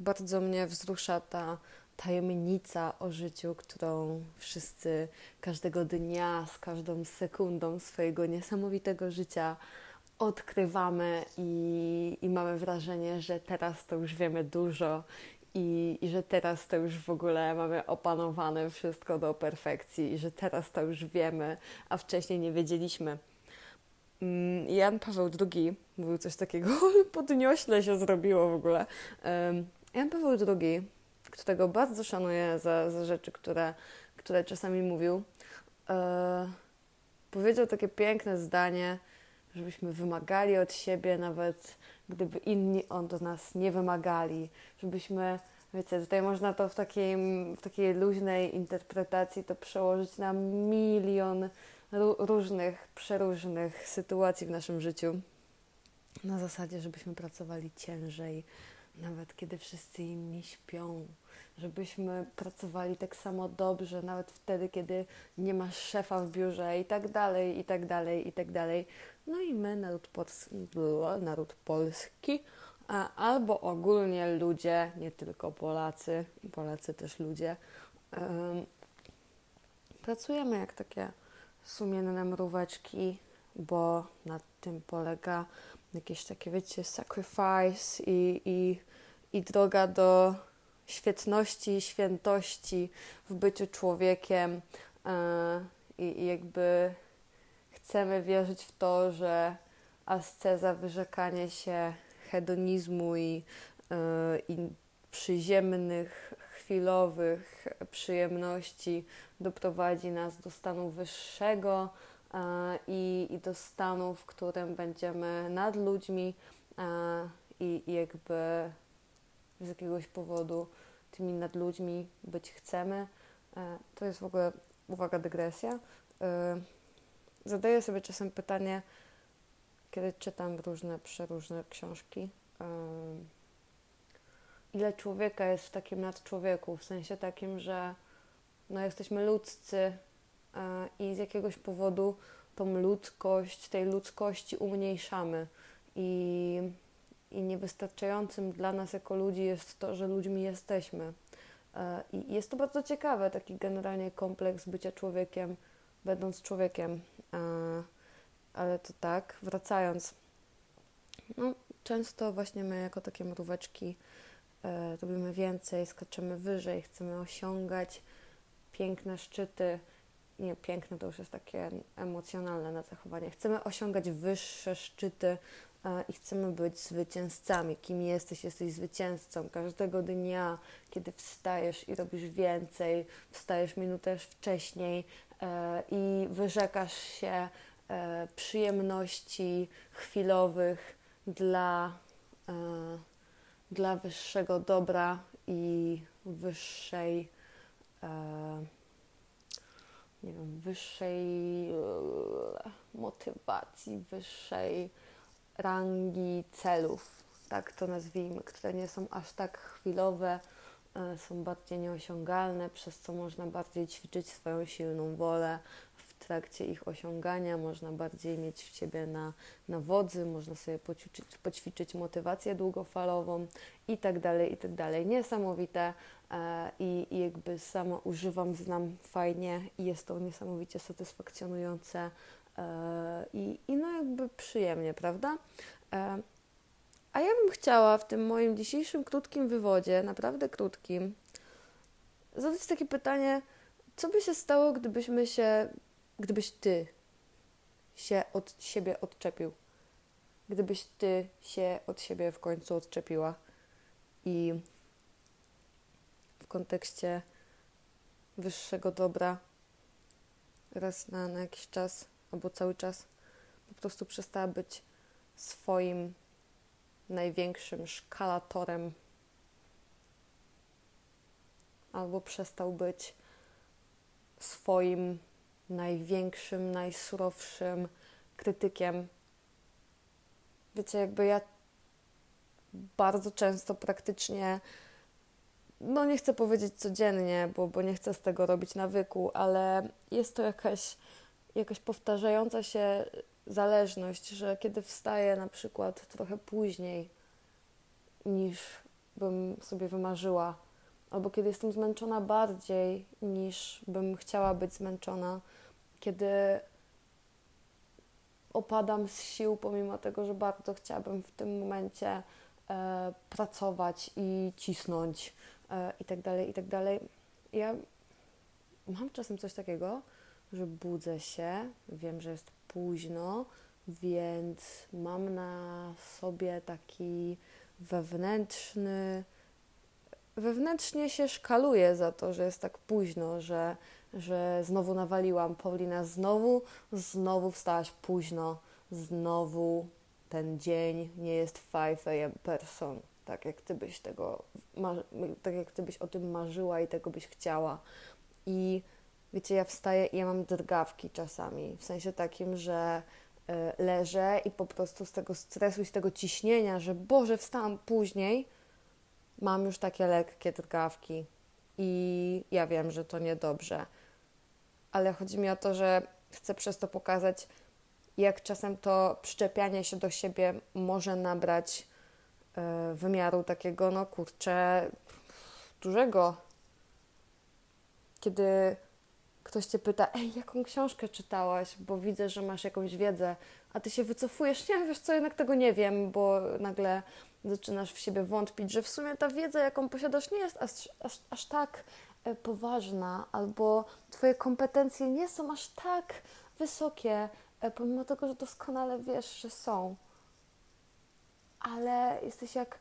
bardzo mnie wzrusza ta tajemnica o życiu, którą wszyscy każdego dnia, z każdą sekundą swojego niesamowitego życia odkrywamy i, i mamy wrażenie, że teraz to już wiemy dużo i, i że teraz to już w ogóle mamy opanowane wszystko do perfekcji i że teraz to już wiemy, a wcześniej nie wiedzieliśmy. Mm, Jan Paweł II mówił coś takiego, podniośle się zrobiło w ogóle. Jan Paweł II, którego bardzo szanuję za, za rzeczy, które, które czasami mówił, e, powiedział takie piękne zdanie, żebyśmy wymagali od siebie, nawet gdyby inni od nas nie wymagali, żebyśmy, wiecie, tutaj można to w takiej, w takiej luźnej interpretacji to przełożyć na milion różnych, przeróżnych sytuacji w naszym życiu. Na zasadzie, żebyśmy pracowali ciężej, nawet kiedy wszyscy inni śpią, żebyśmy pracowali tak samo dobrze, nawet wtedy, kiedy nie masz szefa w biurze i tak dalej, i tak dalej, i tak dalej. No i my, naród, polski, naród polski, albo ogólnie ludzie, nie tylko Polacy, Polacy też ludzie, um, pracujemy jak takie sumienne mróweczki, bo na tym polega jakieś takie, wiecie, sacrifice i, i, i droga do świetności i świętości w byciu człowiekiem e, i, i jakby chcemy wierzyć w to, że asceza, wyrzekanie się hedonizmu i, e, i przyziemnych, chwilowych przyjemności doprowadzi nas do stanu wyższego i, i do stanu, w którym będziemy nad ludźmi i, i jakby z jakiegoś powodu tymi nad ludźmi być chcemy. E, to jest w ogóle, uwaga, dygresja. E, zadaję sobie czasem pytanie, kiedy czytam różne, przeróżne książki, e, ile człowieka jest w takim nadczłowieku, w sensie takim, że no, jesteśmy ludzcy i z jakiegoś powodu tą ludzkość, tej ludzkości umniejszamy i i niewystarczającym dla nas jako ludzi jest to, że ludźmi jesteśmy. E, I jest to bardzo ciekawe, taki generalnie kompleks bycia człowiekiem, będąc człowiekiem. E, ale to tak, wracając, no, często właśnie my jako takie mróweczki e, robimy więcej, skaczemy wyżej, chcemy osiągać piękne szczyty. Nie, piękne to już jest takie emocjonalne na zachowanie. Chcemy osiągać wyższe szczyty i chcemy być zwycięzcami. Kim jesteś? Jesteś zwycięzcą. Każdego dnia, kiedy wstajesz i robisz więcej, wstajesz minutę wcześniej e, i wyrzekasz się e, przyjemności chwilowych dla, e, dla wyższego dobra i wyższej nie wiem, wyższej motywacji, wyższej rangi celów, tak to nazwijmy, które nie są aż tak chwilowe, e, są bardziej nieosiągalne, przez co można bardziej ćwiczyć swoją silną wolę trakcie ich osiągania, można bardziej mieć w siebie na, na wodzy, można sobie poćwiczyć, poćwiczyć motywację długofalową i tak dalej, i tak dalej. Niesamowite e, i, i jakby sama używam, znam fajnie i jest to niesamowicie satysfakcjonujące E, I, I no jakby przyjemnie, prawda? E, a ja bym chciała w tym moim dzisiejszym krótkim wywodzie, naprawdę krótkim, zadać takie pytanie, co by się stało, gdybyśmy się, gdybyś ty się od siebie odczepił? Gdybyś ty się od siebie w końcu odczepiła i w kontekście wyższego dobra raz na, na jakiś czas albo cały czas po prostu przestała być swoim największym szkalatorem, albo przestał być swoim największym, najsurowszym krytykiem. Wiecie, jakby ja bardzo często praktycznie, no nie chcę powiedzieć codziennie, bo, bo nie chcę z tego robić nawyku, ale jest to jakaś jakaś powtarzająca się zależność, że kiedy wstaję na przykład trochę później niż bym sobie wymarzyła, albo kiedy jestem zmęczona bardziej niż bym chciała być zmęczona, kiedy opadam z sił, pomimo tego, że bardzo chciałabym w tym momencie e, pracować i cisnąć e, i tak dalej, i tak dalej. Ja mam czasem coś takiego, że budzę się, wiem, że jest późno, więc mam na sobie taki wewnętrzny, wewnętrznie się szkaluję za to, że jest tak późno, że, że znowu nawaliłam. Paulina, znowu, znowu wstałaś późno, znowu ten dzień nie jest 5 a.m. person, tak jak ty byś tego, tak jak ty byś o tym marzyła i tego byś chciała. I wiecie, ja wstaję i ja mam drgawki czasami, w sensie takim, że y, leżę i po prostu z tego stresu i z tego ciśnienia, że Boże, wstałam później, mam już takie lekkie drgawki i ja wiem, że to niedobrze. Ale chodzi mi o to, że chcę przez to pokazać, jak czasem to przyczepianie się do siebie może nabrać y, wymiaru takiego, no kurczę, dużego. Kiedy ktoś cię pyta, ej, jaką książkę czytałaś, bo widzę, że masz jakąś wiedzę, a ty się wycofujesz, nie, wiesz co, jednak tego nie wiem, bo nagle zaczynasz w siebie wątpić, że w sumie ta wiedza, jaką posiadasz, nie jest aż, aż, aż tak poważna, albo twoje kompetencje nie są aż tak wysokie, e, pomimo tego, że doskonale wiesz, że są. Ale jesteś jak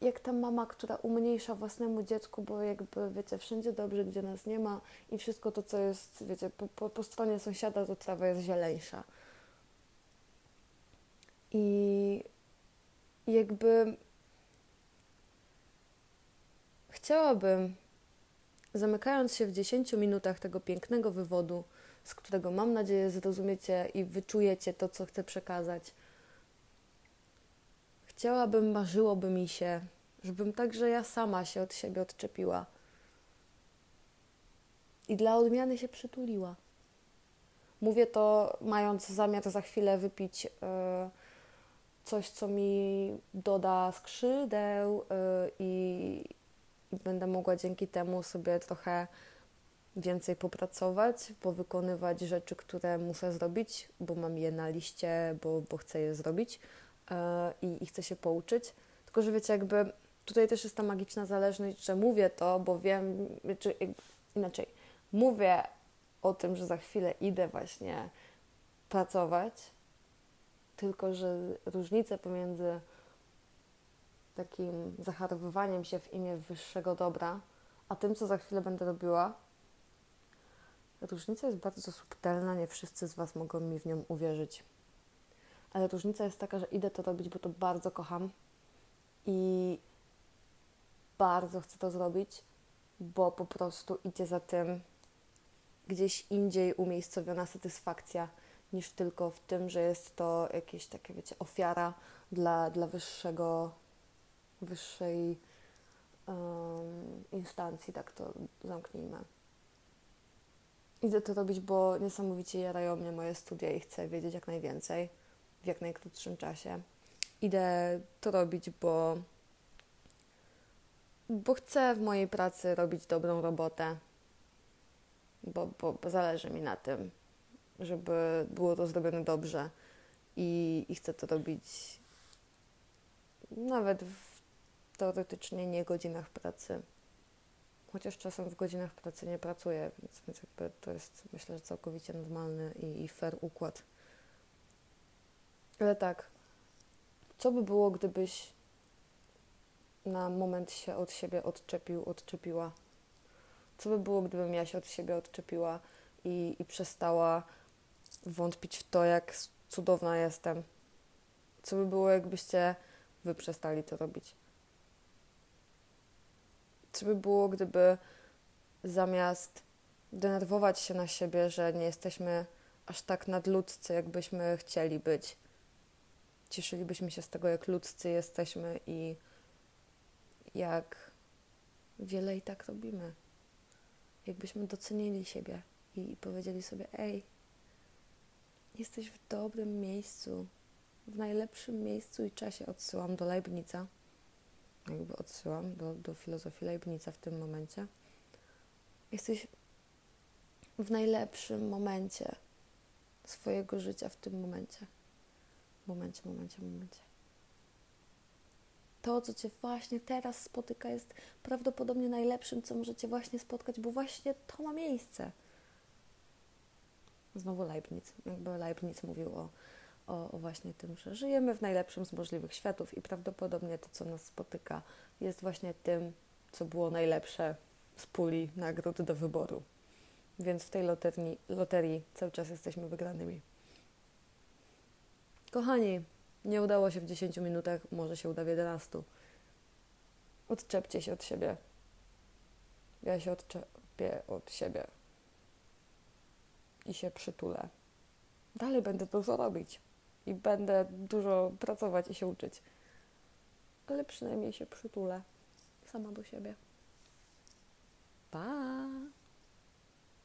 jak ta mama, która umniejsza własnemu dziecku, bo jakby, wiecie, wszędzie dobrze, gdzie nas nie ma i wszystko to, co jest, wiecie, po, po, po stronie sąsiada, to trawa jest zieleńsza. I jakby chciałabym, zamykając się w 10 minutach tego pięknego wywodu, z którego mam nadzieję zrozumiecie i wyczujecie to, co chcę przekazać, Chciałabym, marzyłoby mi się, żebym także ja sama się od siebie odczepiła. I dla odmiany się przytuliła. Mówię to mając zamiar za chwilę wypić y, coś, co mi doda skrzydeł y, i, będę mogła dzięki temu sobie trochę więcej popracować, powykonywać rzeczy, które muszę zrobić, bo mam je na liście, bo, bo chcę je zrobić i, i chcę się pouczyć. Tylko, że wiecie, jakby tutaj też jest ta magiczna zależność, że mówię to, bo wiem, czy inaczej, mówię o tym, że za chwilę idę właśnie pracować, tylko że różnice pomiędzy takim zacharowywaniem się w imię wyższego dobra, a tym, co za chwilę będę robiła, różnica jest bardzo subtelna, nie wszyscy z Was mogą mi w nią uwierzyć. Ale różnica jest taka, że idę to robić, bo to bardzo kocham i bardzo chcę to zrobić, bo po prostu idzie za tym gdzieś indziej umiejscowiona satysfakcja niż tylko w tym, że jest to jakieś takie, wiecie, ofiara dla, dla wyższego, wyższej um, instancji, tak to zamknijmy. Idę to robić, bo niesamowicie jarają mnie moje studia i chcę wiedzieć jak najwięcej w jak najkrótszym czasie. Idę to robić, bo, bo chcę w mojej pracy robić dobrą robotę, bo, bo, bo zależy mi na tym, żeby było to zrobione dobrze i, i chcę to robić nawet w teoretycznie nie godzinach pracy. Chociaż czasem w godzinach pracy nie pracuję, więc, więc jakby to jest myślę, że całkowicie normalny i, i fair układ. Ale tak, co by było, gdybyś na moment się od siebie odczepił, odczepiła? Co by było, gdybym ja się od siebie odczepiła i, i przestała wątpić w to, jak cudowna jestem? Co by było, jakbyście wy przestali to robić? Co by było, gdyby zamiast denerwować się na siebie, że nie jesteśmy aż tak nadludzcy, jakbyśmy chcieli być, cieszylibyśmy się z tego, jak ludzcy jesteśmy i jak wiele i tak robimy. Jakbyśmy docenili siebie i powiedzieli sobie: Ej, jesteś w dobrym miejscu, w najlepszym miejscu i czasie odsyłam do Leibnica. Jakby odsyłam do, do filozofii Leibnica w tym momencie. Jesteś w najlepszym momencie swojego życia w tym momencie. Momencie, momencie, momencie. To, co Cię właśnie teraz spotyka, jest prawdopodobnie najlepszym, co możecie właśnie spotkać, bo właśnie to ma miejsce. Znowu Leibniz. Jakby Leibniz mówił o, o, o właśnie tym, że żyjemy w najlepszym z możliwych światów i prawdopodobnie to, co nas spotyka, jest właśnie tym, co było najlepsze z puli nagród do wyboru. Więc w tej loterii, loterii cały czas jesteśmy wygranymi. Kochani, nie udało się w 10 minutach, może się uda w 11. Odczepcie się od siebie. Ja się odczepię od siebie i się przytulę. Dalej będę dużo robić i będę dużo pracować i się uczyć. Ale przynajmniej się przytulę sama do siebie. Pa!